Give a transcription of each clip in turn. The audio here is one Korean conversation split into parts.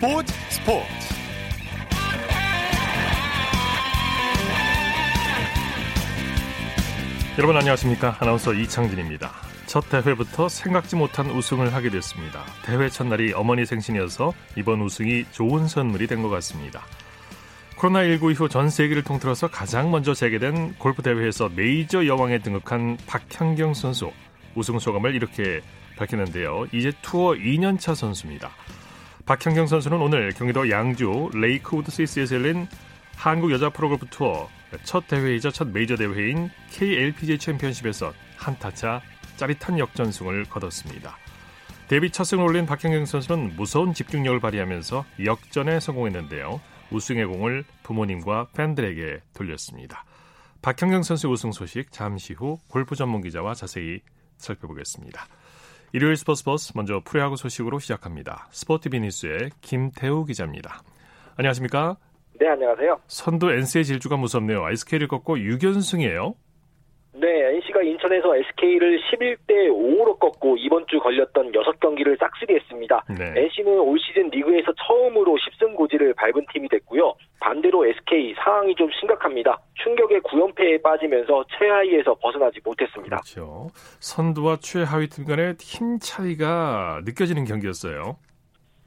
스포츠 스포츠. 여러분 안녕하십니까? 아나운서 이창진입니다. 첫 대회부터 생각지 못한 우승을 하게 됐습니다. 대회 첫날이 어머니 생신이어서 이번 우승이 좋은 선물이 된 것 같습니다. 코로나19 이후 전 세계를 통틀어서 가장 먼저 재개된 골프 대회에서 메이저 여왕에 등극한 박향경 선수. 우승 소감을 이렇게 밝혔는데요. 이제 투어 2년차 선수입니다. 박현경 선수는 오늘 경기도 양주 레이크우드 CC에서 열린 한국 여자 프로골프 투어 첫 대회이자 첫 메이저 대회인 KLPGA 챔피언십에서 한타차 짜릿한 역전승을 거뒀습니다. 데뷔 첫 승을 올린 박현경 선수는 무서운 집중력을 발휘하면서 역전에 성공했는데요. 우승의 공을 부모님과 팬들에게 돌렸습니다. 박현경 선수 우승 소식 잠시 후 골프 전문 기자와 자세히 살펴보겠습니다. 일요일 스포츠 버스 먼저 프로야구 소식으로 시작합니다. 스포티비 뉴스의 김태우 기자입니다. 안녕하십니까? 네, 안녕하세요. 선두 NC의 질주가 무섭네요. SK를 꺾고 6연승이에요. 네, NC가 인천에서 SK를 11대 5로 꺾고 이번 주 걸렸던 6경기를 싹쓸이했습니다. 네. NC는 올 시즌 리그에서 처음으로 10승 고지를 밟은 팀이 됐고요. 반대로 SK 상황이 좀 심각합니다. 충격의 9연패에 빠지면서 최하위에서 벗어나지 못했습니다. 그렇죠. 선두와 최하위 팀 간의 힘 차이가 느껴지는 경기였어요.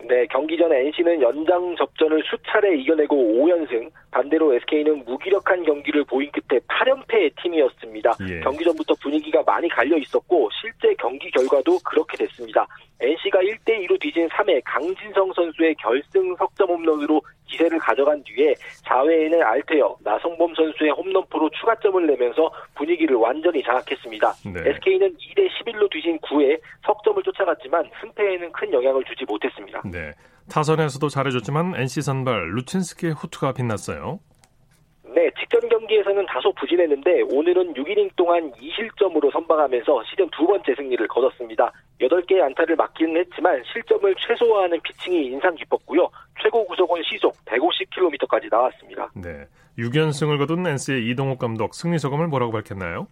네, 경기 전 NC는 연장 접전을 수차례 이겨내고 5연승, 반대로 SK는 무기력한 경기를 보인 끝에 8연패의 팀이었습니다. 예. 경기 전부터 분위기가 많이 갈려 있었고 실제 경기 결과도 그렇게 됐습니다. NC가 1대 2로 뒤진 3회 강진성 선수의 결승 석점 홈런으로 기세를 가져간 뒤에 4회에는 알테어 나성범 선수의 홈런포로 추가점을 내면서 분위기를 완전히 장악했습니다. 네. SK는 2대 11로 뒤진 9회 석점을 쫓아갔지만 승패에는 큰 영향을 주지 못했습니다. 네. 타선에서도 잘해줬지만 NC 선발 루친스키의 호투가 빛났어요. 네, 직전 경기에서는 다소 부진했는데 오늘은 6이닝 동안 2실점으로 선방하면서 시즌 두 번째 승리를 거뒀습니다. 8개의 안타를 맞기는 했지만 실점을 최소화하는 피칭이 인상 깊었고요. 최고 구속은 시속 150km까지 나왔습니다. 네, 6연승을 거둔 NC의 이동욱 감독 승리 소감을 뭐라고 밝혔나요?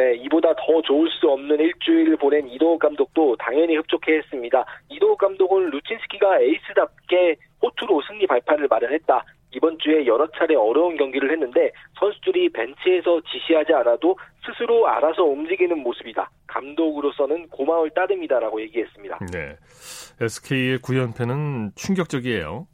네, 이보다 더 좋을 수 없는 일주일을 보낸 이동욱 감독도 당연히 흡족해 했습니다. 이동욱 감독은 루친스키가 에이스답게 호투로 승리 발판을 마련했다. 이번 주에 여러 차례 어려운 경기를 했는데 선수들이 벤치에서 지시하지 않아도 스스로 알아서 움직이는 모습이다. 감독으로서는 고마울 따름이다라고 얘기했습니다. 네. SK의 9연패는 충격적이에요.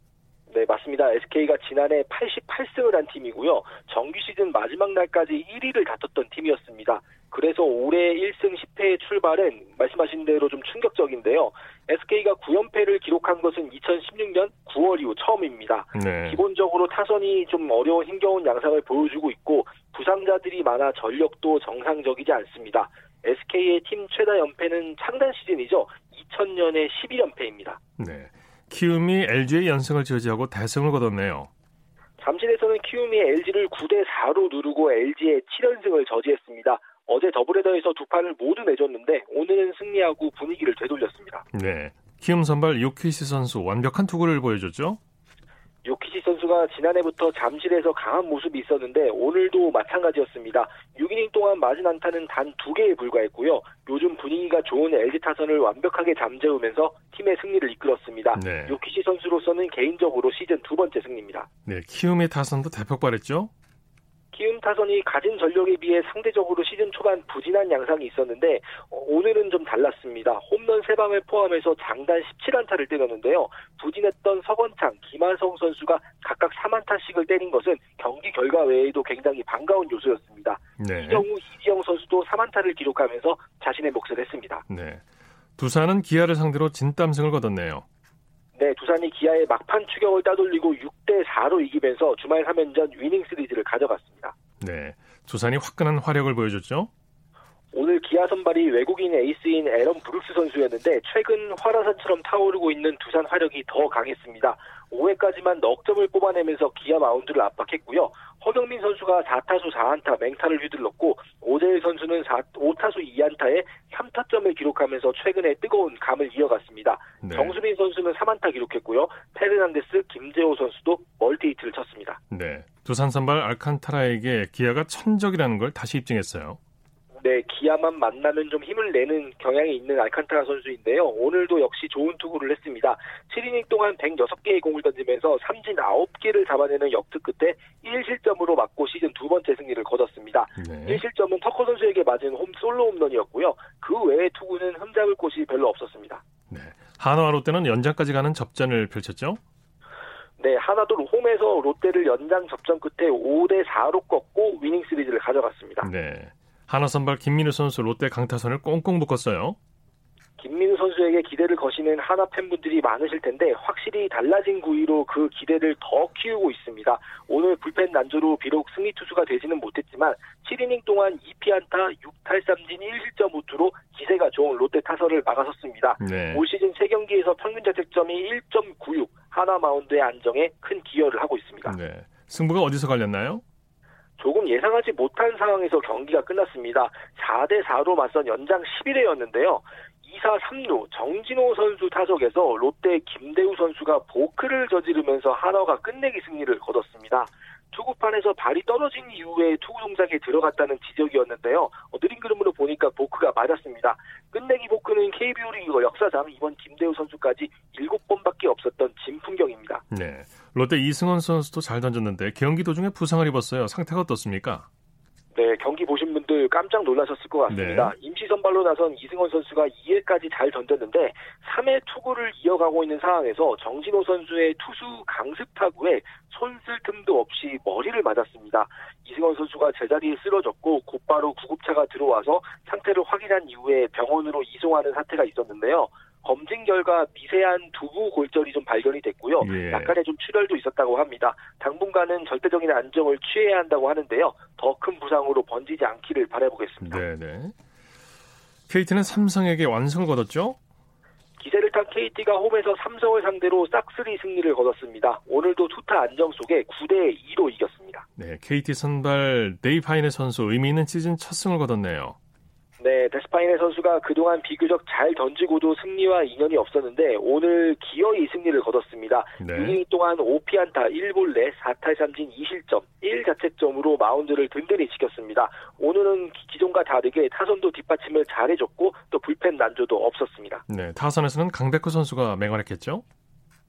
네, 맞습니다. SK가 지난해 88승을 한 팀이고요. 정규 시즌 마지막 날까지 1위를 다퉜던 팀이었습니다. 그래서 올해 1승 10패의 출발은 말씀하신 대로 좀 충격적인데요. SK가 9연패를 기록한 것은 2016년 9월 이후 처음입니다. 네. 기본적으로 타선이 좀 어려운 힘겨운 양상을 보여주고 있고 부상자들이 많아 전력도 정상적이지 않습니다. SK의 팀 최다 연패는 창단 시즌이죠. 2000년에 12연패입니다. 네. 키움이 LG의 연승을 저지하고 대승을 거뒀네요. 잠실에서는 키움이 LG를 9대 4로 누르고 LG의 7연승을 저지했습니다. 어제 더블헤더에서 두 판을 모두 내줬는데 오늘은 승리하고 분위기를 되돌렸습니다. 네. 키움 선발 요키시 선수 완벽한 투구를 보여줬죠? 요키시 선수가 지난해부터 잠실에서 강한 모습이 있었는데 오늘도 마찬가지였습니다. 6이닝 동안 맞은 안타는 단 두 개에 불과했고요. 요즘 분위기가 좋은 LG 타선을 완벽하게 잠재우면서 팀의 승리를 이끌었습니다. 네. 요키시 선수로서는 개인적으로 시즌 두 번째 승리입니다. 네, 키움의 타선도 대폭발했죠? 키움 타선이 가진 전력에 비해 상대적으로 시즌 초반 부진한 양상이 있었는데 어, 오늘은 좀 달랐습니다. 홈런 3방을 포함해서 장단 17안타를 때렸는데요. 부진했던 서건창, 김한성 선수가 각각 3안타씩을 때린 것은 경기 결과 외에도 굉장히 반가운 요소였습니다. 네. 이정우, 이지영 선수도 3안타를 기록하면서 자신의 몫을 했습니다. 네. 두산은 기아를 상대로 진땀승을 거뒀네요. 네, 두산이 기아의 막판 추격을 따돌리고 6대 4로 이기면서 주말 3연전 위닝 시리즈를 가져갔습니다. 네, 두산이 화끈한 화력을 보여줬죠. 오늘 기아 선발이 외국인 에이스인 에런 브룩스 선수였는데 최근 활화산처럼 타오르고 있는 두산 화력이 더 강했습니다. 5회까지만 넉 점을 뽑아내면서 기아 마운드를 압박했고요. 허경민 선수가 4타수 4안타 맹타를 휘둘렀고 오재일 선수는 4, 5타수 2안타에 3타점을 기록하면서 최근에 뜨거운 감을 이어갔습니다. 네. 정수빈 선수는 3안타 기록했고요. 페르난데스, 김재호 선수도 멀티히트를 쳤습니다. 네. 두산 선발 알칸타라에게 기아가 천적이라는 걸 다시 입증했어요. 네, 기아만 만나면 좀 힘을 내는 경향이 있는 알칸타라 선수인데요. 오늘도 역시 좋은 투구를 했습니다. 7이닝 동안 106개의 공을 던지면서 삼진 9개를 잡아내는 역투 끝에 1실점으로 맞고 시즌 두 번째 승리를 거뒀습니다. 네. 1실점은 터커 선수에게 맞은 홈 솔로 홈런이었고요. 그 외의 투구는 흠잡을 곳이 별로 없었습니다. 네. 한화와 롯데는 연장까지 가는 접전을 펼쳤죠? 네, 하나도 홈에서 롯데를 연장 접전 끝에 5대 4로 꺾고 위닝 시리즈를 가져갔습니다. 네. 하나 선발 김민우 선수 롯데 강타선을 꽁꽁 묶었어요. 김민우 선수에게 기대를 거시는 하나 팬분들이 많으실 텐데 확실히 달라진 구위로 그 기대를 더 키우고 있습니다. 오늘 불펜 난조로 비록 승리 투수가 되지는 못했지만 7이닝 동안 2피안타 6탈삼진 1실점 우투로 기세가 좋은 롯데 타선을 막아섰습니다. 네. 올 시즌 3경기에서 평균 자책점이 1.96 하나 마운드의 안정에 큰 기여를 하고 있습니다. 네. 승부가 어디서 갈렸나요? 조금 예상하지 못한 상황에서 경기가 끝났습니다. 4대 4로 맞선 연장 11회였는데요. 2사 3루 정진호 선수 타석에서 롯데 김대우 선수가 보크를 저지르면서 한화가 끝내기 승리를 거뒀습니다. 투구판에서 발이 떨어진 이후에 투구 동작에 들어갔다는 지적이었는데요. 어, 느린 그림으로 보니까 보크가 맞았습니다. 끝내기 보크는 KBO 리그 역사상 이번 김대우 선수까지 7번밖에 없었던 진풍경입니다. 네. 롯데 이승원 선수도 잘 던졌는데 경기 도중에 부상을 입었어요. 상태가 어떻습니까? 네, 경기 보신 분들 깜짝 놀라셨을 것 같습니다. 네. 임시 선발로 나선 이승원 선수가 2회까지 잘 던졌는데 3회 투구를 이어가고 있는 상황에서 정진호 선수의 투수 강습 타구에 손쓸 틈도 없이 머리를 맞았습니다. 이승원 선수가 제자리에 쓰러졌고 곧바로 구급차가 들어와서 상태를 확인한 이후에 병원으로 이송하는 사태가 있었는데요. 검진 결과 미세한 두부 골절이 좀 발견이 됐고요. 예. 약간의 좀 출혈도 있었다고 합니다. 당분간은 절대적인 안정을 취해야 한다고 하는데요. 더 큰 부상으로 번지지 않기를 바라보겠습니다. 네네. KT는 삼성에게 완승을 거뒀죠? 기세를 탄 KT가 홈에서 삼성을 상대로 싹쓸이 승리를 거뒀습니다. 오늘도 투타 안정 속에 9대 2로 이겼습니다. 네, KT 선발 네이파이네 선수 의미 있는 시즌 첫 승을 거뒀네요. 네, 데스파이네 선수가 그동안 비교적 잘 던지고도 승리와 인연이 없었는데 오늘 기어이 승리를 거뒀습니다. 네. 2이닝 동안 5피안타 1볼레 4탈3진 2실점 1자책점으로 마운드를 든든히 지켰습니다. 오늘은 기존과 다르게 타선도 뒷받침을 잘해줬고 또 불펜 난조도 없었습니다. 네, 타선에서는 강백호 선수가 맹활약했죠?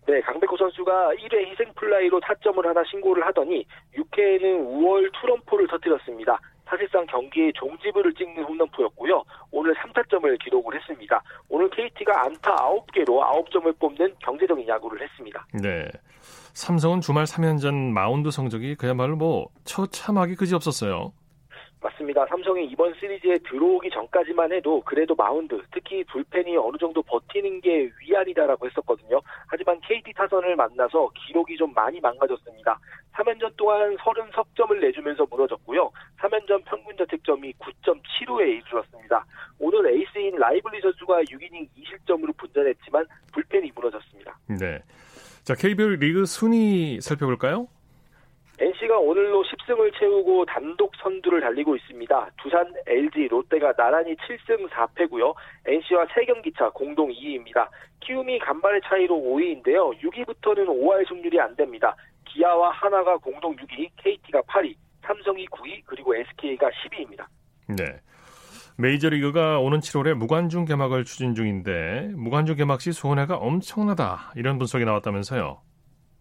네, 강백호 선수가 1회 희생플라이로 타점을 하나 신고를 하더니 6회에는 우월 투런포를 터뜨렸습니다. 사실상 경기의 종지부를 찍는 홈런포였고요. 오늘 3타점을 기록을 했습니다. 오늘 KT가 안타 9개로 9점을 뽑는 경제적인 야구를 했습니다. 네. 삼성은 주말 3연전 마운드 성적이 그야말로 뭐 처참하기 그지없었어요. 맞습니다. 삼성이 이번 시리즈에 들어오기 전까지만 해도 그래도 마운드, 특히 불펜이 어느 정도 버티는 게 위안이다라고 했었거든요. 하지만 KT 타선을 만나서 기록이 좀 많이 망가졌습니다. 3연전 동안 30석점을 내주면서 무너졌고요. 3연전 평균 자책점이 9.75에 이르렀습니다. 오늘 에이스인 라이블리 선수가 6이닝 2실점으로 분전했지만 불펜이 무너졌습니다. 네. 자, KBO 리그 순위 살펴볼까요? NC가 오늘로 10승을 채우고 단독 선두를 달리고 있습니다. 두산, LG, 롯데가 나란히 7승 4패고요. NC와 3경기 차 공동 2위입니다. 키움이 간발의 차이로 5위인데요. 6위부터는 5할 승률이 안 됩니다. 기아와 하나가 공동 6위, KT가 8위, 삼성이 9위, 그리고 SK가 10위입니다. 네. 메이저리그가 오는 7월에 무관중 개막을 추진 중인데 무관중 개막 시 손해가 엄청나다 이런 분석이 나왔다면서요.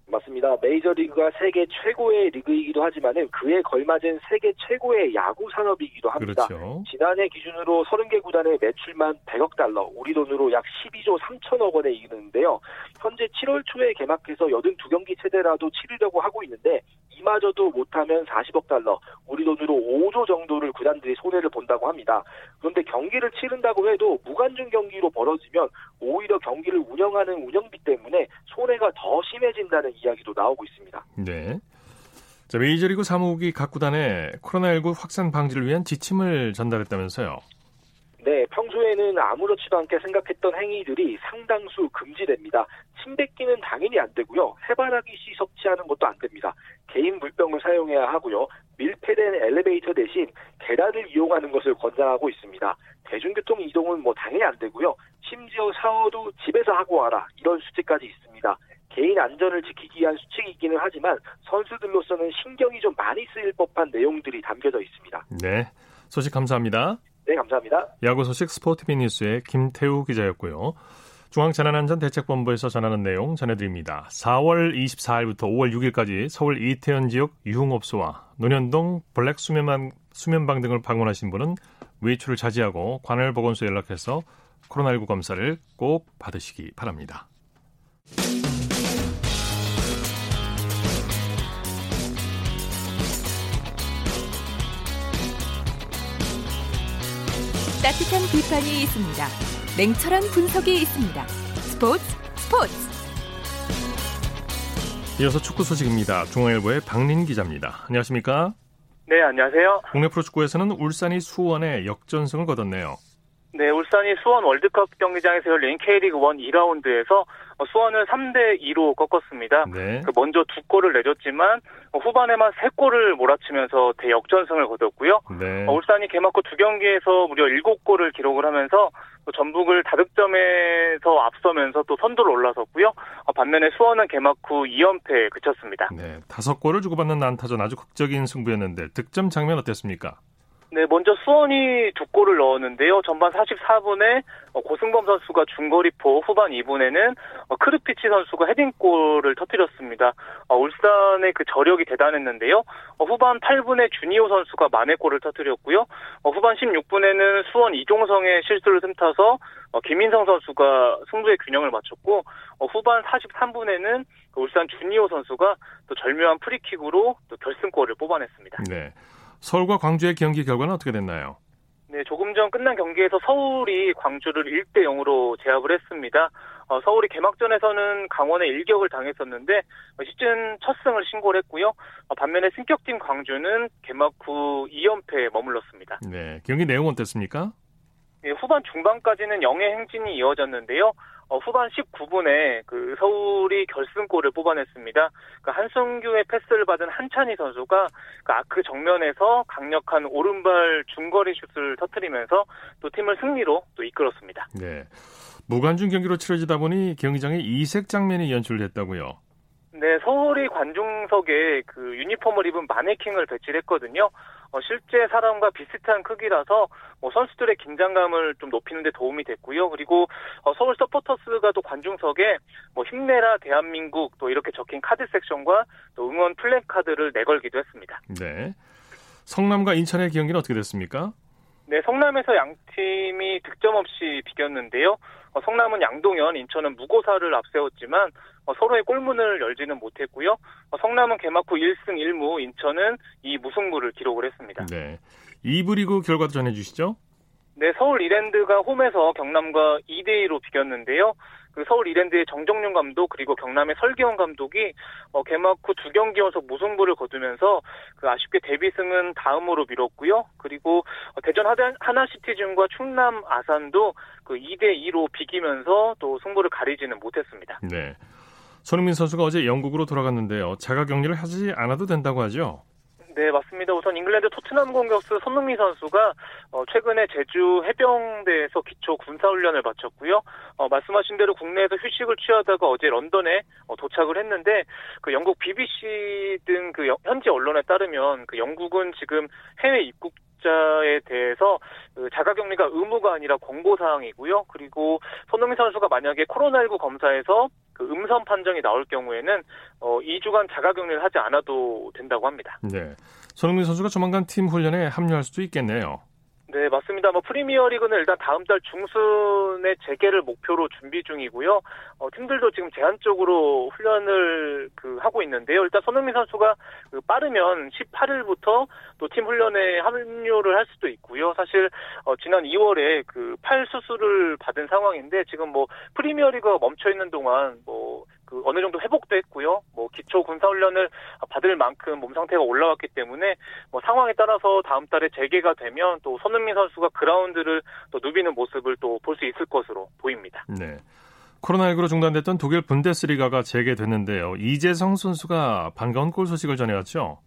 맞습니다. 메이저리그가 세계 최고의 리그이기도 하지만은 그에 걸맞은 세계 최고의 야구 산업이기도 합니다. 그렇죠. 지난해 기준으로 30개 구단의 매출만 100억 달러, 우리 돈으로 약 12조 3천억 원에 이르는데요. 현재 7월 초에 개막해서 82경기 체대라도 치르려고 하고 있는데 이마저도 못하면 40억 달러, 우리 돈으로 5조 정도를 구단들이 손해를 본다고 합니다. 그런데 경기를 치른다고 해도 무관중 경기로 벌어지면 오히려 경기를 운영하는 운영비 때문에 손해가 더 심해진다는 이야기도 나오고 있습니다. 네. 자, 메이저리그 사무국이 각 구단에 코로나19 확산 방지를 위한 지침을 전달했다면서요. 네, 평소에는 아무렇지도 않게 생각했던 행위들이 상당수 금지됩니다. 침 뱉기는 당연히 안 되고요. 해바라기 씨 섭취하는 것도 안 됩니다. 개인 물병을 사용해야 하고요. 밀폐된 엘리베이터 대신 계단을 이용하는 것을 권장하고 있습니다. 대중교통 이동은 뭐 당연히 안 되고요. 심지어 샤워도 집에서 하고 와라. 이런 수칙까지 있습니다. 개인 안전을 지키기 위한 수칙이기는 하지만 선수들로서는 신경이 좀 많이 쓰일 법한 내용들이 담겨져 있습니다. 네. 소식 감사합니다. 네, 감사합니다. 야구 소식 스포티비 뉴스의 김태우 기자였고요. 중앙재난안전대책본부에서 전하는 내용 전해드립니다. 4월 24일부터 5월 6일까지 서울 이태원 지역 유흥업소와 논현동 블랙 수면방, 수면방 등을 방문하신 분은 외출을 자제하고 관할 보건소에 연락해서 코로나19 검사를 꼭 받으시기 바랍니다. 따뜻한 비판이 있습니다. 냉철한 분석이 있습니다. 스포츠 스포츠 이어서 축구 소식입니다. 중앙일보의 박린 기자입니다. 안녕하십니까? 네, 안녕하세요. 국내 프로축구에서는 울산이 수원에 역전승을 거뒀네요. 네, 울산이 수원 월드컵 경기장에서 열린 K리그 1 2라운드에서 수원을 3대 2로 꺾었습니다. 네. 그 먼저 두 골을 내줬지만 후반에만 세 골을 몰아치면서 대역전승을 거뒀고요. 네. 울산이 개막 후 두 경기에서 무려 7골을 기록을 하면서 전북을 다득점에서 앞서면서 또 선두로 올라섰고요. 반면에 수원은 개막 후 2연패에 그쳤습니다. 네, 다섯 골을 주고받는 난타전 아주 극적인 승부였는데 득점 장면 어땠습니까? 네, 먼저 수원이 두 골을 넣었는데요. 전반 44분에 어, 고승범 선수가 중거리포, 후반 2분에는 어, 크르피치 선수가 헤딩골을 터뜨렸습니다. 어, 울산의 그 저력이 대단했는데요. 후반 8분에 주니오 선수가 만회골을 터뜨렸고요. 후반 16분에는 수원 이종성의 실수를 틈타서 김인성 선수가 승부의 균형을 맞췄고 후반 43분에는 그 울산 주니오 선수가 또 절묘한 프리킥으로 또 결승골을 뽑아냈습니다. 네. 서울과 광주의 경기 결과는 어떻게 됐나요? 네, 조금 전 끝난 경기에서 서울이 광주를 1대 0으로 제압을 했습니다. 어, 서울이 개막전에서는 강원에 일격을 당했었는데 어, 시즌 첫 승을 신고를 했고요. 어, 반면에 승격팀 광주는 개막 후 2연패에 머물렀습니다. 네, 경기 내용 어땠습니까? 네, 후반 중반까지는 영의 행진이 이어졌는데요. 어, 후반 19분에 그 서울이 결승골을 뽑아냈습니다. 그 한승규의 패스를 받은 한찬희 선수가 그 아크 정면에서 강력한 오른발 중거리 슛을 터뜨리면서 또 팀을 승리로 또 이끌었습니다. 네. 무관중 경기로 치러지다 보니 경기장에 이색 장면이 연출됐다고요. 네, 서울이 관중석에 그 유니폼을 입은 마네킹을 배치를 했거든요. 어, 실제 사람과 비슷한 크기라서 뭐 선수들의 긴장감을 좀 높이는 데 도움이 됐고요. 그리고 어, 서울 서포터스가 또 관중석에 뭐 힘내라 대한민국 또 이렇게 적힌 카드 섹션과 또 응원 플랜카드를 내걸기도 했습니다. 네. 성남과 인천의 경기는 어떻게 됐습니까? 네, 성남에서 양 팀이 득점 없이 비겼는데요. 어, 성남은 양동현, 인천은 무고사를 앞세웠지만 어, 서로의 골문을 열지는 못했고요. 어, 성남은 개막 후 1승 1무, 인천은 이 무승부를 기록을 했습니다. 네. 2부 리그 결과도 전해주시죠. 네, 서울 이랜드가 홈에서 경남과 2대 2로 비겼는데요. 그 서울 이랜드의 정정윤 감독 그리고 경남의 설기현 감독이 어, 개막 후 두 경기 연속 무승부를 거두면서 그 아쉽게 데뷔승은 다음으로 미뤘고요. 그리고 어, 대전 하나 시티즌과 충남 아산도 그 2대 2로 비기면서 또 승부를 가리지는 못했습니다. 네. 손흥민 선수가 어제 영국으로 돌아갔는데요. 자가 격리를 하지 않아도 된다고 하죠. 네, 맞습니다. 우선 잉글랜드 토트넘 공격수 손흥민 선수가 어, 최근에 제주 해병대에서 기초 군사훈련을 마쳤고요. 어, 말씀하신 대로 국내에서 휴식을 취하다가 어제 런던에 어, 도착을 했는데 그 영국 BBC 등 그 현지 언론에 따르면 그 영국은 지금 해외 입국 자에 대해서 그 자가격리가 의무가 아니라 권고사항이고요. 그리고 손흥민 선수가 만약에 코로나19 검사에서 그 음성 판정이 나올 경우에는 어 2주간 자가격리를 하지 않아도 된다고 합니다. 네. 손흥민 선수가 조만간 팀 훈련에 합류할 수도 있겠네요. 네, 맞습니다. 뭐 프리미어 리그는 일단 다음 달 중순에 재개를 목표로 준비 중이고요. 어, 팀들도 지금 제한적으로 훈련을 그 하고 있는데요. 일단 손흥민 선수가 그 빠르면 18일부터 또 팀 훈련에 합류를 할 수도 있고요. 사실 어, 지난 2월에 그 팔 수술을 받은 상황인데 지금 뭐 프리미어 리그가 멈춰 있는 동안 뭐 그 어느 정도 회복도 했고요. 뭐 기초 군사 훈련을 받을 만큼 몸 상태가 올라왔기 때문에 뭐 상황에 따라서 다음 달에 재개가 되면 또 손흥민 선수가 그라운드를 또 누비는 모습을 또 볼 수 있을 것으로 보입니다. 네. 코로나19로 중단됐던 독일 분데스리가가 재개됐는데요. 이재성 선수가 반가운 골 소식을 전해왔죠.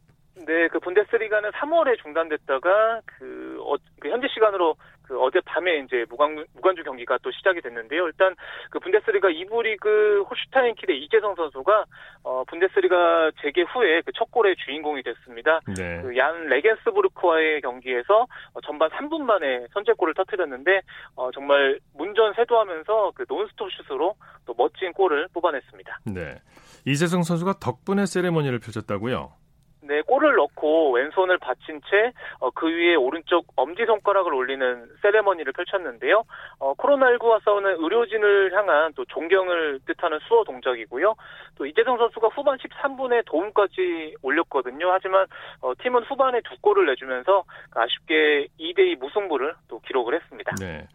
네, 그 분데스리가는 3월에 중단됐다가 그, 어, 그 현지 시간으로 그 어젯밤에 이제 무관, 무관중 경기가 또 시작이 됐는데요. 일단 그 분데스리가 2부 리그 호슈타인 킬의 이재성 선수가 어, 분데스리가 재개 후에 그 첫 골의 주인공이 됐습니다. 네. 그얀 레겐스부르크와의 경기에서 어, 전반 3분 만에 선제골을 터뜨렸는데 어, 정말 문전 세도하면서 그 논스톱 슛으로 또 멋진 골을 뽑아냈습니다. 네. 이재성 선수가 덕분에 세레머니를 펼쳤다고요? 네, 골을 넣고 왼손을 받친 채그 어, 위에 오른쪽 엄지손가락을 올리는 세레머니를 펼쳤는데요. 어, 코로나19와 싸우는 의료진을 향한 또 존경을 뜻하는 수어 동작이고요. 또 이재성 선수가 후반 13분에 도움까지 올렸거든요. 하지만 어, 팀은 후반에 두 골을 내주면서 아쉽게 2대2 무승부를 또 기록을 했습니다. 네.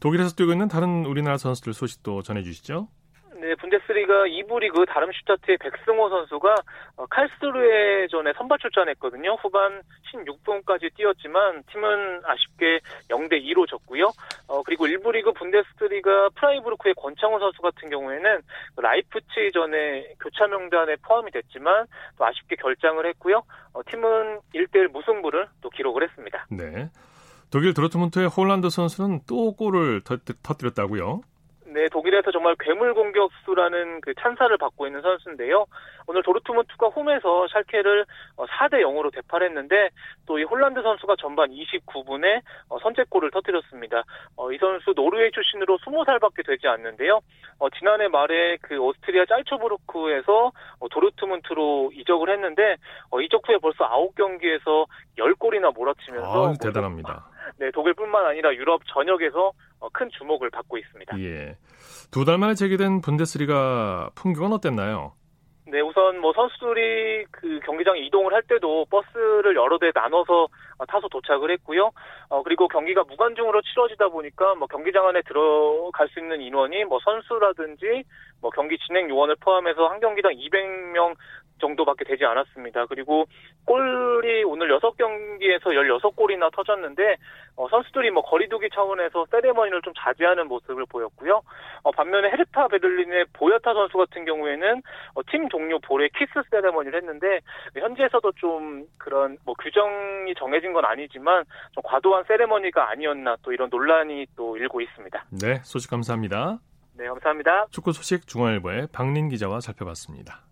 독일에서 뛰고 있는 다른 우리나라 선수들 소식도 전해주시죠. 네, 분데스리가 2부 리그 다름슈타트의 백승호 선수가 어, 칼스루에전에 선발 출전했거든요. 후반 16분까지 뛰었지만 팀은 아쉽게 0대 2로 졌고요. 어, 그리고 1부 리그 분데스리가 프라이부르크의 권창훈 선수 같은 경우에는 라이프치히전에 교체 명단에 포함이 됐지만 또 아쉽게 결장을 했고요. 어, 팀은 1대1 무승부를 또 기록을 했습니다. 네. 독일 도르트문트의 홀란드 선수는 또 골을 터뜨렸다고요? 네, 독일에서 정말 괴물 공격수라는 그 찬사를 받고 있는 선수인데요. 오늘 도르트문트가 홈에서 샬케를 4대 어, 0으로 대파했는데 또 이 홀란드 선수가 전반 29분에 어, 선제골을 터뜨렸습니다. 어, 이 선수 노르웨이 출신으로 20살밖에 되지 않는데요. 지난해 말에 그 오스트리아 잘츠부르크에서 도르트문트로 이적을 했는데 이적 후에 벌써 9경기에서 10골이나 몰아치면서 아, 대단합니다. 네, 독일뿐만 아니라 유럽 전역에서 큰 주목을 받고 있습니다. 예. 두 달 만에 재개된 분데스리가 풍경은 어땠나요? 네, 우선 뭐 선수들이 그 경기장 이동을 할 때도 버스를 여러 대 나눠서 타서 도착을 했고요. 어, 그리고 경기가 무관중으로 치러지다 보니까 뭐 경기장 안에 들어갈 수 있는 인원이 뭐 선수라든지 뭐 경기 진행 요원을 포함해서 한 경기당 200명 정도밖에 되지 않았습니다. 그리고 골이 오늘 6경기에서 16골이나 터졌는데 어, 선수들이 뭐 거리두기 차원에서 세레머니를 좀 자제하는 모습을 보였고요. 어, 반면에 헤르타 베를린의 보야타 선수 같은 경우에는 어, 팀 동료 볼에 키스 세레머니를 했는데 현지에서도 좀 그런 뭐 규정이 정해진 건 아니지만 좀 과도한 세레머니가 아니었나 또 이런 논란이 또 일고 있습니다. 네, 소식 감사합니다. 네, 감사합니다. 축구 소식 중앙일보의 박린 기자와 살펴봤습니다.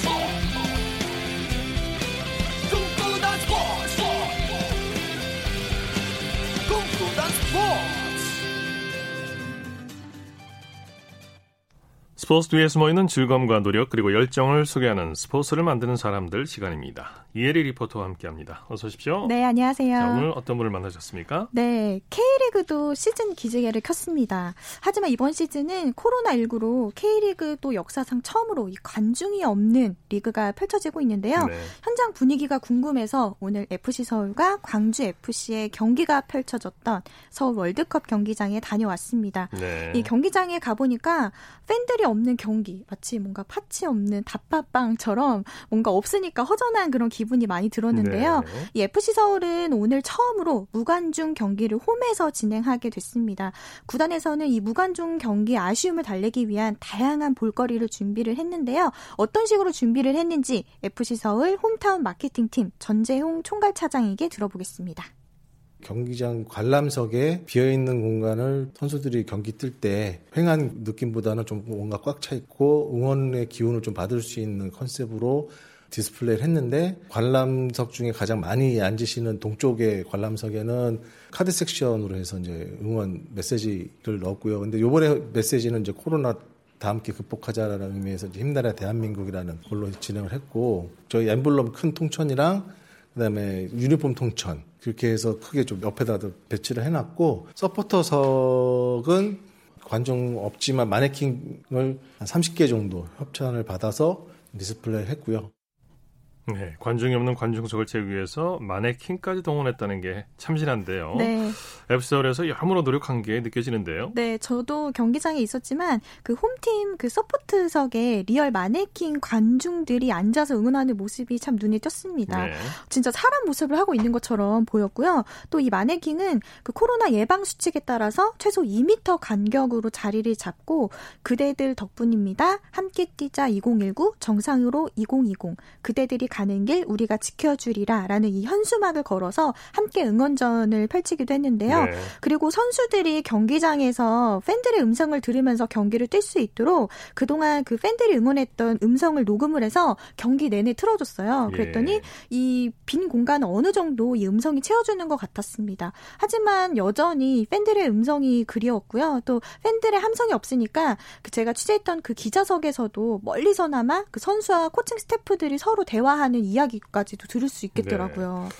스포츠 뒤에 숨어있는 즐거움과 노력 그리고 열정을 소개하는 스포츠를 만드는 사람들 시간입니다. 이혜리 리포터와 함께합니다. 어서 오십시오. 네, 안녕하세요. 자, 오늘 어떤 분을 만나셨습니까? 네, K리그도 시즌 기재회를 켰습니다. 하지만 이번 시즌은 코로나19로 K리그 또 역사상 처음으로 이 관중이 없는 리그가 펼쳐지고 있는데요. 네. 현장 분위기가 궁금해서 오늘 FC 서울과 광주 FC의 경기가 펼쳐졌던 서울 월드컵 경기장에 다녀왔습니다. 네. 이 경기장에 가보니까 팬들이 없는 경기, 마치 뭔가 파치 없는 다팟빵처럼 뭔가 없으니까 허전한 그런 기 분이 많이 들었는데요. 네. 이 FC 서울은 오늘 처음으로 무관중 경기를 홈에서 진행하게 됐습니다. 구단에서는 이 무관중 경기 아쉬움을 달래기 위한 다양한 볼거리를 준비를 했는데요. 어떤 식으로 준비를 했는지 FC 서울 홈타운 마케팅팀 전재홍 총괄 차장에게 들어보겠습니다. 경기장 관람석에 비어있는 공간을 선수들이 경기 뛸 때 횡한 느낌보다는 좀 뭔가 꽉 차 있고 응원의 기운을 좀 받을 수 있는 컨셉으로 디스플레이를 했는데 관람석 중에 가장 많이 앉으시는 동쪽의 관람석에는 카드 섹션으로 해서 이제 응원 메시지를 넣었고요. 근데 요번에 메시지는 이제 코로나 다 함께 극복하자라는 의미에서 힘나라 대한민국이라는 걸로 진행을 했고 저희 엠블럼 큰 통천이랑 그다음에 유니폼 통천 그렇게 해서 크게 좀 옆에다 배치를 해놨고 서포터석은 관중 없지만 마네킹을 한 30개 정도 협찬을 받아서 디스플레이 했고요. 네, 관중이 없는 관중석을 채우기 위해서 마네킹까지 동원했다는 게 참신한데요. 네. FC서울에서 여러모로 노력한 게 느껴지는데요. 네, 저도 경기장에 있었지만 그 홈팀 그 서포트석에 real 마네킹 관중들이 앉아서 응원하는 모습이 참 눈에 띄었습니다. 네. 진짜 사람 모습을 하고 있는 것처럼 보였고요. 또 이 마네킹은 그 코로나 예방 수칙에 따라서 최소 2m 간격으로 자리를 잡고 그대들 덕분입니다. 함께 뛰자 2019 정상으로 2020 그대들이 가는 길 우리가 지켜주리라 라는 이 현수막을 걸어서 함께 응원전을 펼치기도 했는데요. 네. 그리고 선수들이 경기장에서 팬들의 음성을 들으면서 경기를 뛸 수 있도록 그동안 그 팬들이 응원했던 음성을 녹음을 해서 경기 내내 틀어줬어요. 예. 그랬더니 예. 이빈 공간을 어느 정도 이 음성이 채워주는 것 같았습니다. 하지만 여전히 팬들의 음성이 그리웠고요. 또 팬들의 함성이 없으니까 그 제가 취재했던 그 기자석에서도 멀리서나마 그 선수와 코칭 스태프들이 서로 대화 하는 이야기까지도 들을 수 있겠더라고요. 네.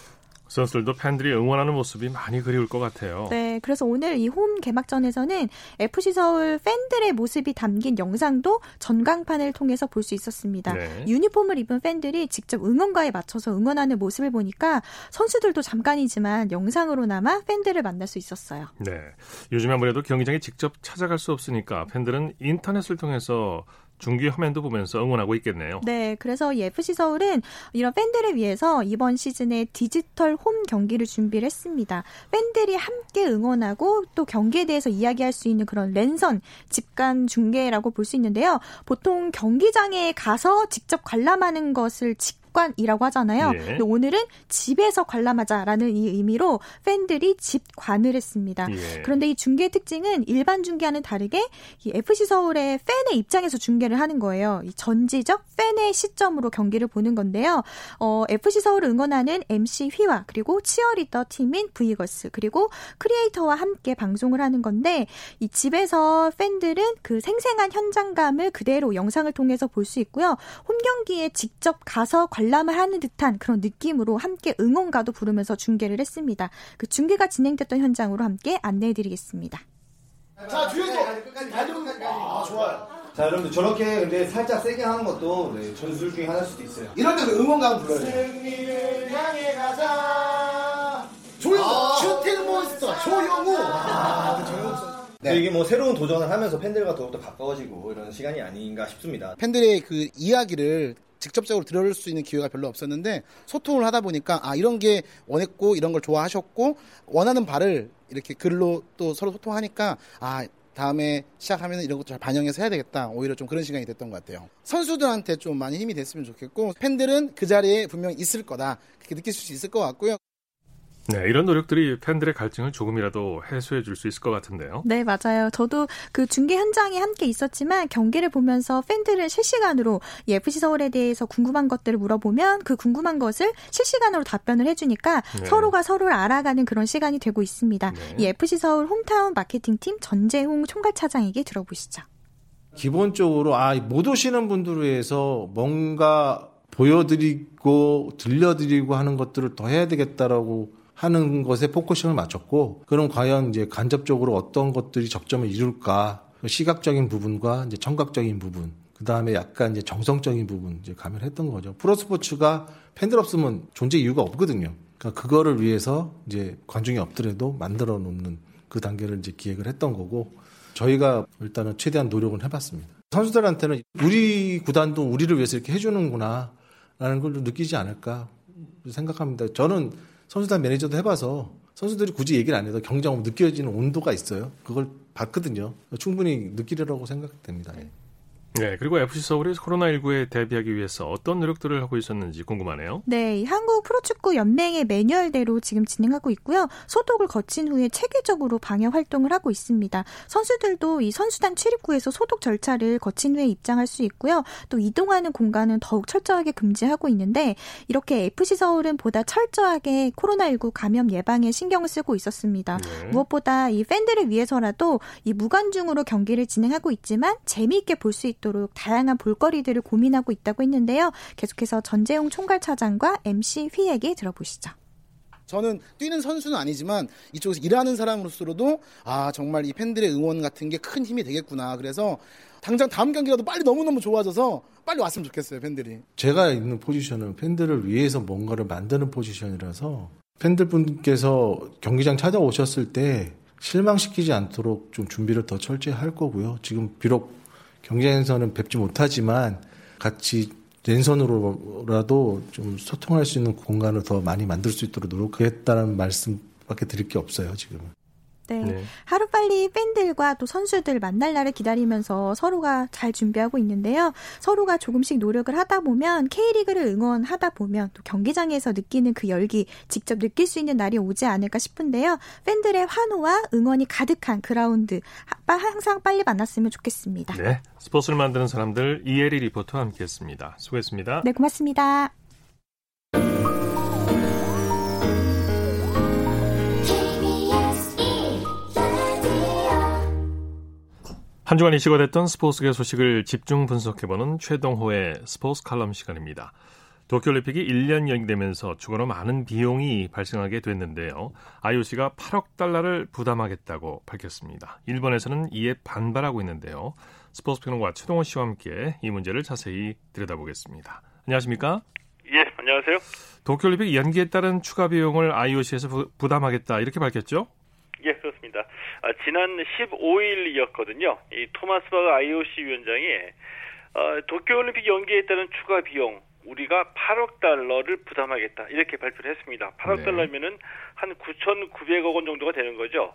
선수들도 팬들이 응원하는 모습이 많이 그리울 것 같아요. 네, 그래서 오늘 이 홈 개막전에서는 FC 서울 팬들의 모습이 담긴 영상도 전광판을 통해서 볼 수 있었습니다. 네. 유니폼을 입은 팬들이 직접 응원가에 맞춰서 응원하는 모습을 보니까 선수들도 잠깐이지만 영상으로나마 팬들을 만날 수 있었어요. 네, 요즘 아무래도 경기장에 직접 찾아갈 수 없으니까 팬들은 인터넷을 통해서 중계 화면도 보면서 응원하고 있겠네요. 네, 그래서 이 FC 서울은 이런 팬들을 위해서 이번 시즌에 디지털 홈 경기를 준비를 했습니다. 팬들이 함께 응원하고 또 경기에 대해서 이야기할 수 있는 그런 랜선 집간 중계라고 볼 수 있는데요. 보통 경기장에 가서 직접 관람하는 것을 직 집관이라고 하잖아요. 예. 오늘은 집에서 관람하자라는 이 의미로 팬들이 집관을 했습니다. 예. 그런데 이 중계 특징은 일반 중계와는 다르게 이 FC 서울의 팬의 입장에서 중계를 하는 거예요. 이 전지적 팬의 시점으로 경기를 보는 건데요. 어, FC 서울 응원하는 MC 휘와 그리고 치어리더 팀인 브이걸스 그리고 크리에이터와 함께 방송을 하는 건데 이 집에서 팬들은 그 생생한 현장감을 그대로 영상을 통해서 볼 수 있고요. 홈 경기에 직접 가서 관 람을 하는 듯한 그런 느낌으로 함께 응원가도 부르면서 중계를 했습니다. 그 중계가 진행됐던 현장으로 함께 안내해드리겠습니다. 자, 뒤에서 아, 좋아요. 자, 여러분들 저렇게 근데 살짝 세게 하는 것도 네, 전술 중에 하나일 수도 있어요. 이럴 때 응원가 불러야 돼요. 승리를 향해 가자. 조용, 아~ 슈팅 몬스터 조영우. 아, 그 조영우 네. 이게 뭐 새로운 도전을 하면서 팬들과 더욱더 가까워지고 이런 시간이 아닌가 싶습니다. 팬들의 그 이야기를 직접적으로 들을 수 있는 기회가 별로 없었는데 소통을 하다 보니까 아 이런 게 원했고 이런 걸 좋아하셨고 원하는 바를 이렇게 글로 또 서로 소통하니까 아 다음에 시작하면 이런 것도 잘 반영해서 해야 되겠다. 오히려 좀 그런 시간이 됐던 것 같아요. 선수들한테 좀 많이 힘이 됐으면 좋겠고 팬들은 그 자리에 분명 있을 거다. 그렇게 느낄 수 있을 것 같고요. 네, 이런 노력들이 팬들의 갈증을 조금이라도 해소해 줄 수 있을 것 같은데요. 네, 맞아요. 저도 그 중계 현장에 함께 있었지만 경기를 보면서 팬들을 실시간으로 이 FC 서울에 대해서 궁금한 것들을 물어보면 그 궁금한 것을 실시간으로 답변을 해주니까 네. 서로가 서로를 알아가는 그런 시간이 되고 있습니다. 네. 이 FC 서울 홈타운 마케팅팀 전재홍 총괄 차장에게 들어보시죠. 기본적으로 아, 못 오시는 분들을 위해서 뭔가 보여드리고 들려드리고 하는 것들을 더 해야 되겠다라고 하는 것에 focusing을 맞췄고 그럼 과연 이제 간접적으로 어떤 것들이 접점을 이룰까 시각적인 부분과 이제 청각적인 부분 그 다음에 약간 이제 정성적인 부분 이제 가미했던 거죠. 프로스포츠가 팬들 없으면 존재 이유가 없거든요. 그러니까 그거를 위해서 이제 관중이 없더라도 만들어 놓는 그 단계를 이제 기획을 했던 거고 저희가 일단은 최대한 노력은 해봤습니다. 선수들한테는 우리 구단도 우리를 위해서 이렇게 해주는구나 라는 걸 느끼지 않을까 생각합니다. 저는 선수단 매니저도 해봐서 선수들이 굳이 얘기를 안 해도 경기장 느껴지는 온도가 있어요. 그걸 봤거든요. 충분히 느끼리라고 생각됩니다. 예. 네, 그리고 FC 서울이 코로나19에 대비하기 위해서 어떤 노력들을 하고 있었는지 궁금하네요. 네, 한국 프로축구 연맹의 매뉴얼대로 지금 진행하고 있고요. 소독을 거친 후에 체계적으로 방역 활동을 하고 있습니다. 선수들도 이 선수단 출입구에서 소독 절차를 거친 후에 입장할 수 있고요. 또 이동하는 공간은 더욱 철저하게 금지하고 있는데 이렇게 FC 서울은 보다 철저하게 코로나19 감염 예방에 신경을 쓰고 있었습니다. 네. 무엇보다 이 팬들을 위해서라도 이 무관중으로 경기를 진행하고 있지만 재미있게 볼 수 있도록 있도록 다양한 볼거리들을 고민하고 있다고 했는데요. 계속해서 전재용 총괄 차장과 MC 휘에게 들어보시죠. 저는 뛰는 선수는 아니지만 이쪽에서 일하는 사람으로서도 아 정말 이 팬들의 응원 같은 게 큰 힘이 되겠구나. 그래서 당장 다음 경기라도 빨리 너무너무 좋아져서 빨리 왔으면 좋겠어요, 팬들이. 제가 있는 포지션은 팬들을 위해서 뭔가를 만드는 포지션이라서 팬들분께서 경기장 찾아오셨을 때 실망시키지 않도록 좀 준비를 더 철저히 할 거고요. 지금 비록 경기장에서는 뵙지 못하지만 같이 랜선으로라도 좀 소통할 수 있는 공간을 더 많이 만들 수 있도록 노력하겠다는 말씀밖에 드릴 게 없어요, 지금은. 네. 네. 하루빨리 팬들과 또 선수들 만날 날을 기다리면서 서로가 잘 준비하고 있는데요. 서로가 조금씩 노력을 하다 보면 K리그를 응원하다 보면 또 경기장에서 느끼는 그 열기 직접 느낄 수 있는 날이 오지 않을까 싶은데요. 팬들의 환호와 응원이 가득한 그라운드 항상 빨리 만났으면 좋겠습니다. 네. 스포츠를 만드는 사람들 이혜리 리포터와 함께했습니다. 수고했습니다. 네, 고맙습니다. 한 주간 이슈가 됐던 스포츠계 소식을 집중 분석해보는 최동호의 스포츠 칼럼 시간입니다. 도쿄올림픽이 1년 연기되면서 추가로 많은 비용이 발생하게 됐는데요. IOC가 8억 달러를 부담하겠다고 밝혔습니다. 일본에서는 이에 반발하고 있는데요. 스포츠 평론가 최동호 씨와 함께 이 문제를 자세히 들여다보겠습니다. 안녕하십니까? 예, 안녕하세요. 도쿄올림픽 연기에 따른 추가 비용을 IOC에서 부, 담하겠다 이렇게 밝혔죠? 아, 지난 15일이었거든요. 이 토마스 바가 IOC 위원장이 어, 도쿄올림픽 연기에 따른 추가 비용 우리가 8억 달러를 부담하겠다 이렇게 발표를 했습니다. 8억 네. 달러면은 한 9,900억 원 정도가 되는 거죠.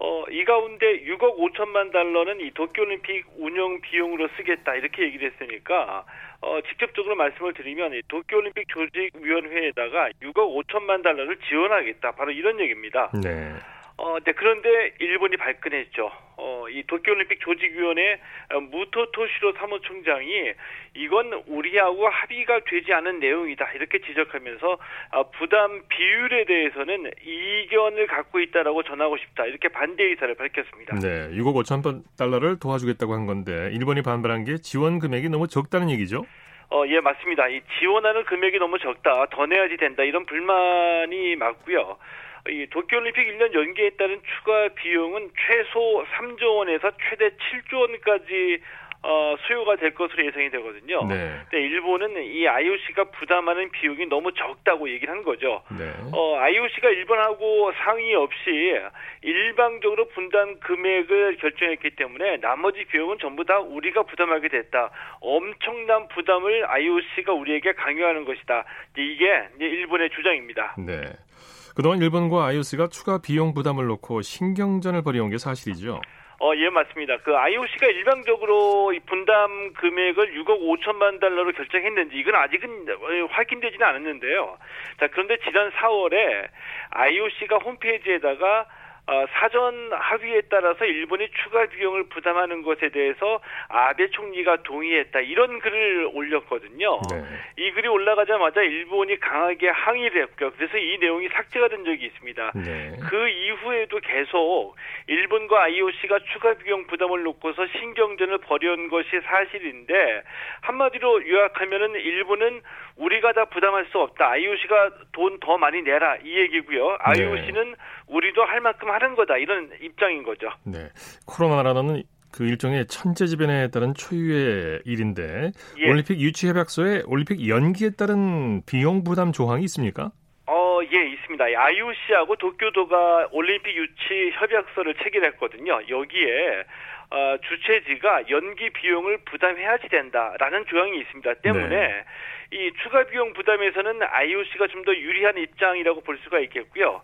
어, 이 가운데 6억 5천만 달러는 이 도쿄올림픽 운영 비용으로 쓰겠다 이렇게 얘기를 했으니까 어, 직접적으로 말씀을 드리면 이 도쿄올림픽 조직위원회에다가 6억 5천만 달러를 지원하겠다 바로 이런 얘기입니다. 네. 어, 네, 그런데 일본이 발끈했죠. 어, 이 도쿄올림픽 조직위원회 어, 무토 토시로 사무총장이 이건 우리하고 합의가 되지 않은 내용이다 이렇게 지적하면서 어, 부담 비율에 대해서는 이견을 갖고 있다라고 전하고 싶다 이렇게 반대 의사를 밝혔습니다. 네, 6억 5천 달러를 도와주겠다고 한 건데 일본이 반발한 게 지원 금액이 너무 적다는 얘기죠? 어, 예, 맞습니다. 이 지원하는 금액이 너무 적다, 더 내야지 된다 이런 불만이 맞고요. 이 도쿄올림픽 1년 연기에 따른 추가 비용은 최소 3조 원에서 최대 7조 원까지 어, 수요가 될 것으로 예상이 되거든요. 네. 근데 일본은 이 IOC가 부담하는 비용이 너무 적다고 얘기를 한 거죠. 네. 어, IOC가 일본하고 상의 없이 일방적으로 분담 금액을 결정했기 때문에 나머지 비용은 전부 다 우리가 부담하게 됐다. 엄청난 부담을 IOC가 우리에게 강요하는 것이다. 이게 일본의 주장입니다. 네. 그동안 일본과 IOC가 추가 비용 부담을 놓고 신경전을 벌여온 게 사실이죠. 어, 예, 맞습니다. 그 IOC가 일방적으로 이 분담 금액을 6억 5천만 달러로 결정했는지 이건 아직은 확인되지는 않았는데요. 자, 그런데 지난 4월에 IOC가 홈페이지에다가 어, 사전 합의에 따라서 일본이 추가 비용을 부담하는 것에 대해서 아베 총리가 동의했다 이런 글을 올렸거든요. 네. 이 글이 올라가자마자 일본이 강하게 항의를 했고요. 그래서 이 내용이 삭제가 된 적이 있습니다. 네. 그 이후에도 계속 일본과 IOC가 추가 비용 부담을 놓고서 신경전을 벌여온 것이 사실인데 한마디로 요약하면은 일본은 우리가 다 부담할 수 없다. IOC가 돈 더 많이 내라 이 얘기고요. IOC는 네. 우리도 할 만큼 하는 거다 이런 입장인 거죠. 네, 코로나라는 그 일종의 천재지변에 따른 초유의 일인데 예. 올림픽 유치 협약서에 올림픽 연기에 따른 비용 부담 조항이 있습니까? 어, 예, 있습니다. IOC하고 도쿄도가 올림픽 유치 협약서를 체결했거든요. 여기에 어, 주최지가 연기 비용을 부담해야지 된다라는 조항이 있습니다. 때문에 네. 이 추가 비용 부담에서는 IOC가 좀 더 유리한 입장이라고 볼 수가 있겠고요.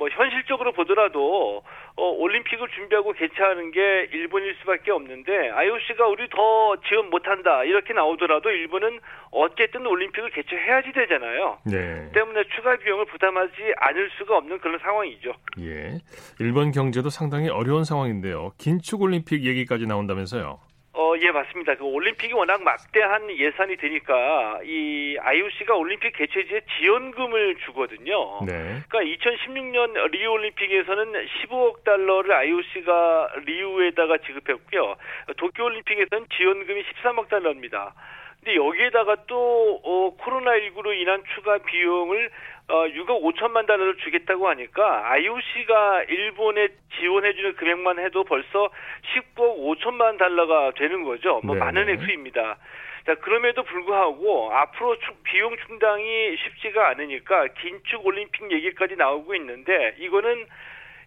뭐 현실적으로 보더라도 어, 올림픽을 준비하고 개최하는 게 일본일 수밖에 없는데 IOC가 우리 더 지원 못한다 이렇게 나오더라도 일본은 어쨌든 올림픽을 개최해야지 되잖아요. 네. 때문에 추가 비용을 부담하지 않을 수가 없는 그런 상황이죠. 예, 일본 경제도 상당히 어려운 상황인데요. 긴축 올림픽 얘기까지 나온다면서요. 어, 예, 맞습니다. 그 올림픽이 워낙 막대한 예산이 되니까 이 IOC가 올림픽 개최지에 지원금을 주거든요. 네. 그러니까 2016년 리우 올림픽에서는 15억 달러를 IOC가 리우에다가 지급했고요. 도쿄 올림픽에서는 지원금이 13억 달러입니다. 근데 여기에다가 또 어, 코로나19로 인한 추가 비용을 어, 6억 5천만 달러를 주겠다고 하니까 IOC가 일본에 지원해주는 금액만 해도 벌써 19억 5천만 달러가 되는 거죠. 뭐 네. 많은 액수입니다. 자, 그럼에도 불구하고 앞으로 비용 충당이 쉽지가 않으니까 긴축 올림픽 얘기까지 나오고 있는데 이거는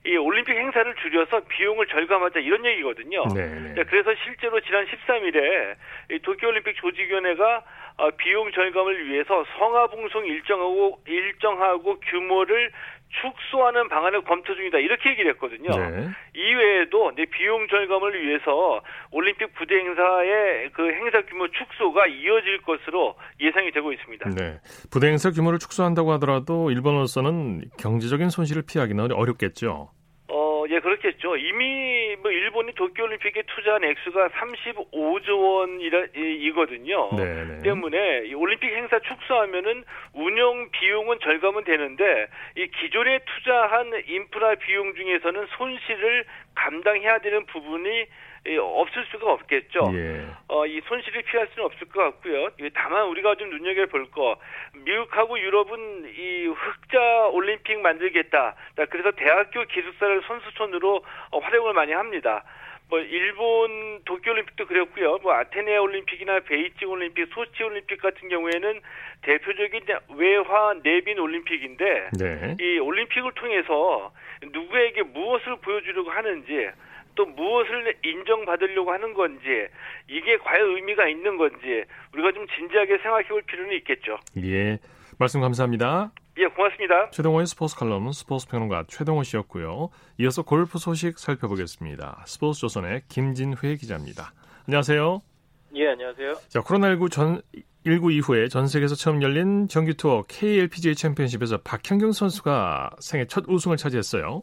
이 올림픽 행사를 줄여서 비용을 절감하자 이런 얘기거든요. 네. 자, 그래서 실제로 지난 13일에 이 도쿄올림픽 조직위원회가 어, 비용 절감을 위해서 성화봉송 일정하고 일정하고 규모를 축소하는 방안을 검토 중이다 이렇게 얘기를 했거든요. 네. 이외에도 이제 비용 절감을 위해서 올림픽 부대 행사의 그 행사 규모 축소가 이어질 것으로 예상이 되고 있습니다. 네. 부대 행사 규모를 축소한다고 하더라도 일본으로서는 경제적인 손실을 피하기는 어렵겠죠. 예, 그렇겠죠. 이미 뭐 일본이 도쿄올림픽에 투자한 액수가 35조 원이거든요. 네네. 때문에 이 올림픽 행사 축소하면은 운영 비용은 절감은 되는데 이 기존에 투자한 인프라 비용 중에서는 손실을 감당해야 되는 부분이 예, 없을 수가 없겠죠. 예. 어, 이 손실을 피할 수는 없을 것 같고요. 다만 우리가 좀 눈여겨볼 거, 미국하고 유럽은 이 흑자 올림픽 만들겠다. 그래서 대학교 기숙사를 선수촌으로 어, 활용을 많이 합니다. 뭐 일본 도쿄올림픽도 그랬고요. 뭐 아테네 올림픽이나 베이징 올림픽, 소치 올림픽 같은 경우에는 대표적인 외화 내빈 올림픽인데 네. 이 올림픽을 통해서 누구에게 무엇을 보여주려고 하는지 또 무엇을 인정받으려고 하는 건지 이게 과연 의미가 있는 건지 우리가 좀 진지하게 생각해 볼 필요는 있겠죠. 예. 말씀 감사합니다. 예, 고맙습니다. 최동호의 스포츠 칼럼 스포츠 평론가 최동호 씨였고요. 이어서 골프 소식 살펴보겠습니다. 스포츠 조선의 김진회 기자입니다. 안녕하세요. 예, 안녕하세요. 자, 코로나19 전 19 이후에 전 세계에서 처음 열린 정규 투어 KLPGA 챔피언십에서 박현경 선수가 생애 첫 우승을 차지했어요.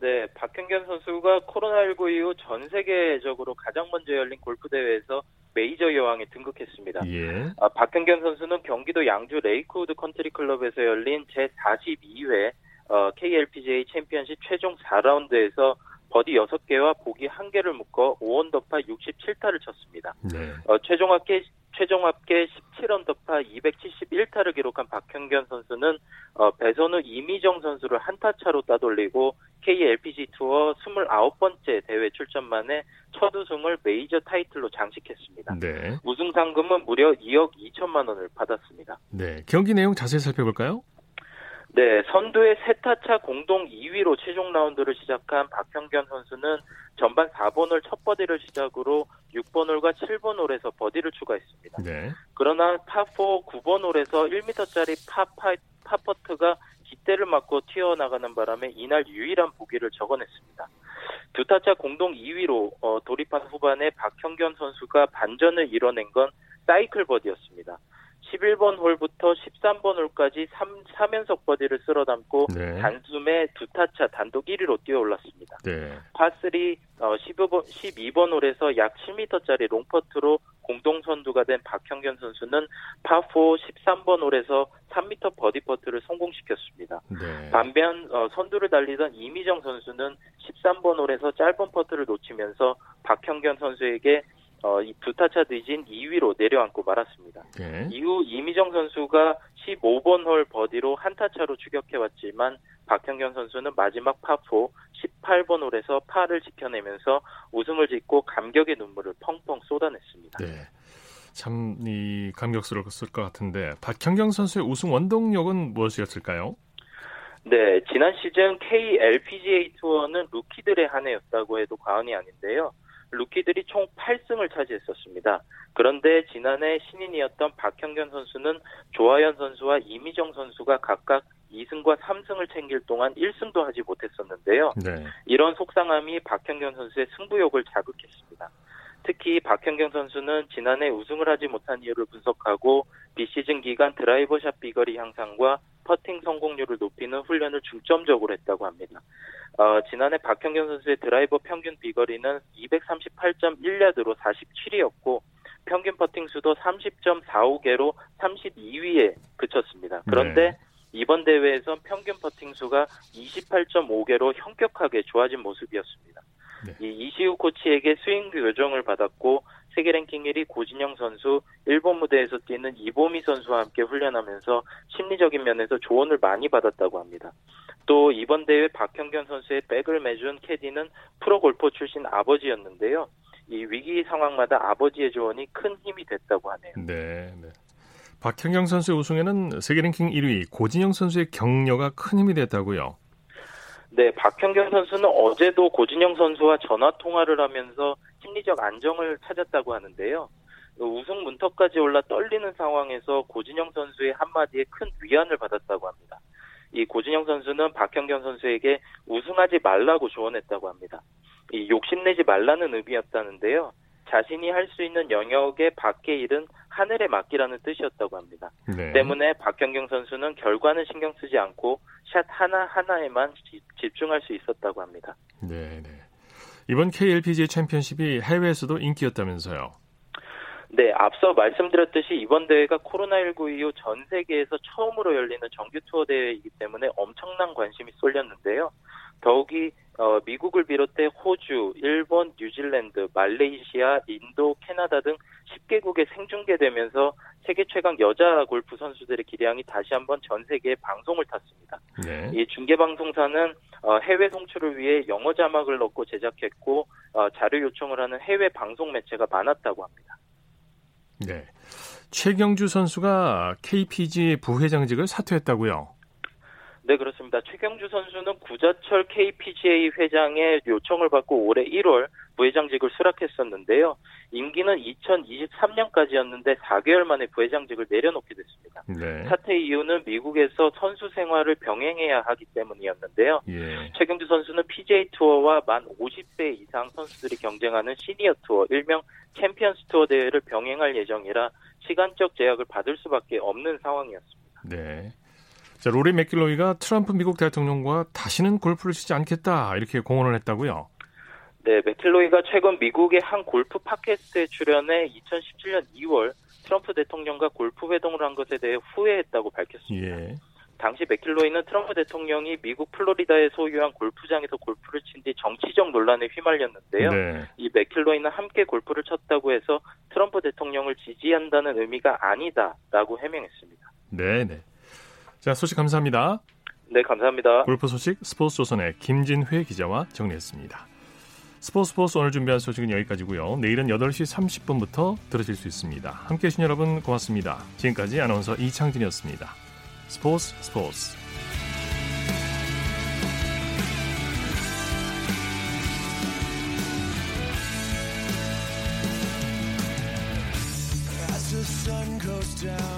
네, 박현경 선수가 코로나19 이후 전 세계적으로 가장 먼저 열린 골프 대회에서 메이저 여왕에 등극했습니다. 예. 아, 박현경 선수는 경기도 양주 레이크우드 컨트리 클럽에서 열린 제42회 어, KLPGA 챔피언십 최종 4라운드에서 버디 6개와 보기 1개를 묶어 5언더파 67타를 쳤습니다. 네. 어, 최종 합계 최종 합계 17언더파 271타를 기록한 박현경 선수는 어, 배선우 이미정 선수를 한타 차로 따돌리고 KLPGA 투어 29번째 대회 출전 만에 첫 우승을 메이저 타이틀로 장식했습니다. 네. 우승 상금은 무려 2억 2천만 원을 받았습니다. 네, 경기 내용 자세히 살펴볼까요? 네, 선두의 세타차 공동 2위로 최종 라운드를 시작한 박현경 선수는 전반 4번 홀 첫 버디를 시작으로 6번 홀과 7번 홀에서 버디를 추가했습니다. 네. 그러나 파4 9번 홀에서 1m짜리 파, 파, 파퍼트가 깃대를 맞고 튀어나가는 바람에 이날 유일한 보기를 적어냈습니다. 두 타차 공동 2위로 어, 돌입한 후반에 박현경 선수가 반전을 이뤄낸 건 사이클 버디였습니다. 11번 홀부터 13번 홀까지 3, 3연속 버디를 쓸어 담고 네. 단숨에 두 타차 단독 1위로 뛰어올랐습니다. 네. 파3 어, 15번, 12번 홀에서 약 7m짜리 롱퍼트로 공동 선두가 된 박현경 선수는 파4 13번 홀에서 3m 버디 퍼트를 성공시켰습니다. 네. 반면 어, 선두를 달리던 이미정 선수는 13번 홀에서 짧은 퍼트를 놓치면서 박현경 선수에게 어, 이 두 타차 뒤진 2위로 내려앉고 말았습니다. 네. 이후 이미정 선수가 15번 홀 버디로 한타 차로 추격해왔지만 박형경 선수는 마지막 파4 18번 홀에서 파를 지켜내면서 우승을 짓고 감격의 눈물을 펑펑 쏟아냈습니다. 네. 참, 이, 감격스러웠을 것 같은데, 박형경 선수의 우승 원동력은 무엇이었을까요? 네, 지난 시즌 KLPGA 투어는 루키들의 한 해였다고 해도 과언이 아닌데요. 루키들이 총 8승을 차지했었습니다. 그런데 지난해 신인이었던 박형견 선수는 조하연 선수와 이미정 선수가 각각 2승과 3승을 챙길 동안 1승도 하지 못했었는데요. 네. 이런 속상함이 박형견 선수의 승부욕을 자극했습니다. 특히 박현경 선수는 지난해 우승을 하지 못한 이유를 분석하고 비시즌 기간 드라이버샷 비거리 향상과 퍼팅 성공률을 높이는 훈련을 중점적으로 했다고 합니다. 어, 지난해 박현경 선수의 드라이버 평균 비거리는 238.1야드로 47위였고 평균 퍼팅 수도 30.45개로 32위에 그쳤습니다. 그런데 네. 이번 대회에선 평균 퍼팅 수가 28.5개로 현격하게 좋아진 모습이었습니다. 네. 이 이시우 코치에게 스윙 교정을 받았고 세계 랭킹 1위 고진영 선수, 일본 무대에서 뛰는 이보미 선수와 함께 훈련하면서 심리적인 면에서 조언을 많이 받았다고 합니다. 또 이번 대회 박형견 선수의 백을 매준 캐디는 프로 골퍼 출신 아버지였는데요. 이 위기 상황마다 아버지의 조언이 큰 힘이 됐다고 하네요. 네, 네. 박형경 선수의 우승에는 세계 랭킹 1위 고진영 선수의 격려가 큰 힘이 됐다고요. 네, 박형경 선수는 어제도 고진영 선수와 전화 통화를 하면서 심리적 안정을 찾았다고 하는데요. 우승 문턱까지 올라 떨리는 상황에서 고진영 선수의 한마디에 큰 위안을 받았다고 합니다. 이 고진영 선수는 박형경 선수에게 우승하지 말라고 조언했다고 합니다. 이 욕심내지 말라는 의미였다는데요. 자신이 할 수 있는 영역의 밖의 일은 하늘에 맡기라는 뜻이었다고 합니다. 네. 때문에 박경경 선수는 결과는 신경 쓰지 않고 샷 하나 하나에만 집중할 수 있었다고 합니다. 네, 네. 이번 KLPGA 챔피언십이 해외에서도 인기였다면서요. 네, 앞서 말씀드렸듯이 이번 대회가 코로나19 이후 전 세계에서 처음으로 열리는 정규 투어 대회이기 때문에 엄청난 관심이 쏠렸는데요. 더욱이 어, 미국을 비롯해 호주, 일본, 뉴질랜드, 말레이시아, 인도, 캐나다 등 10개국에 생중계되면서 세계 최강 여자 골프 선수들의 기량이 다시 한번 전 세계에 방송을 탔습니다. 네. 이 중계 방송사는 어, 해외 송출을 위해 영어 자막을 넣고 제작했고 어, 자료 요청을 하는 해외 방송 매체가 많았다고 합니다. 네. 최경주 선수가 KPG 부회장직을 사퇴했다고요. 네, 그렇습니다. 최경주 선수는 구자철 KPGA 회장의 요청을 받고 올해 1월 부회장직을 수락했었는데요. 임기는 2023년까지였는데 4개월 만에 부회장직을 내려놓게 됐습니다. 네. 사퇴 이유는 미국에서 선수 생활을 병행해야 하기 때문이었는데요. 예. 최경주 선수는 PGA 투어와 만 50세 이상 선수들이 경쟁하는 시니어 투어, 일명 챔피언스 투어 대회를 병행할 예정이라 시간적 제약을 받을 수밖에 없는 상황이었습니다. 네. 자, 로리 맥킬로이가 트럼프 미국 대통령과 다시는 골프를 치지 않겠다 이렇게 공언을 했다고요. 네, 맥킬로이가 최근 미국의 한 골프 팟캐스트에 출연해 2017년 2월 트럼프 대통령과 골프 회동을 한 것에 대해 후회했다고 밝혔습니다. 예. 당시 맥킬로이는 트럼프 대통령이 미국 플로리다에 소유한 골프장에서 골프를 친 뒤 정치적 논란에 휘말렸는데요. 네. 이 맥킬로이는 함께 골프를 쳤다고 해서 트럼프 대통령을 지지한다는 의미가 아니다라고 해명했습니다. 네, 네. 자, 소식 감사합니다. 네, 감사합니다. 골프 소식 스포츠 조선의 김진회 기자와 정리했습니다. 스포츠 스포츠 오늘 준비한 소식은 여기까지고요. 내일은 8시 30분부터 들으실 수 있습니다. 함께해 주신 여러분 고맙습니다. 지금까지 아나운서 이창진이었습니다. 스포츠 스포츠 down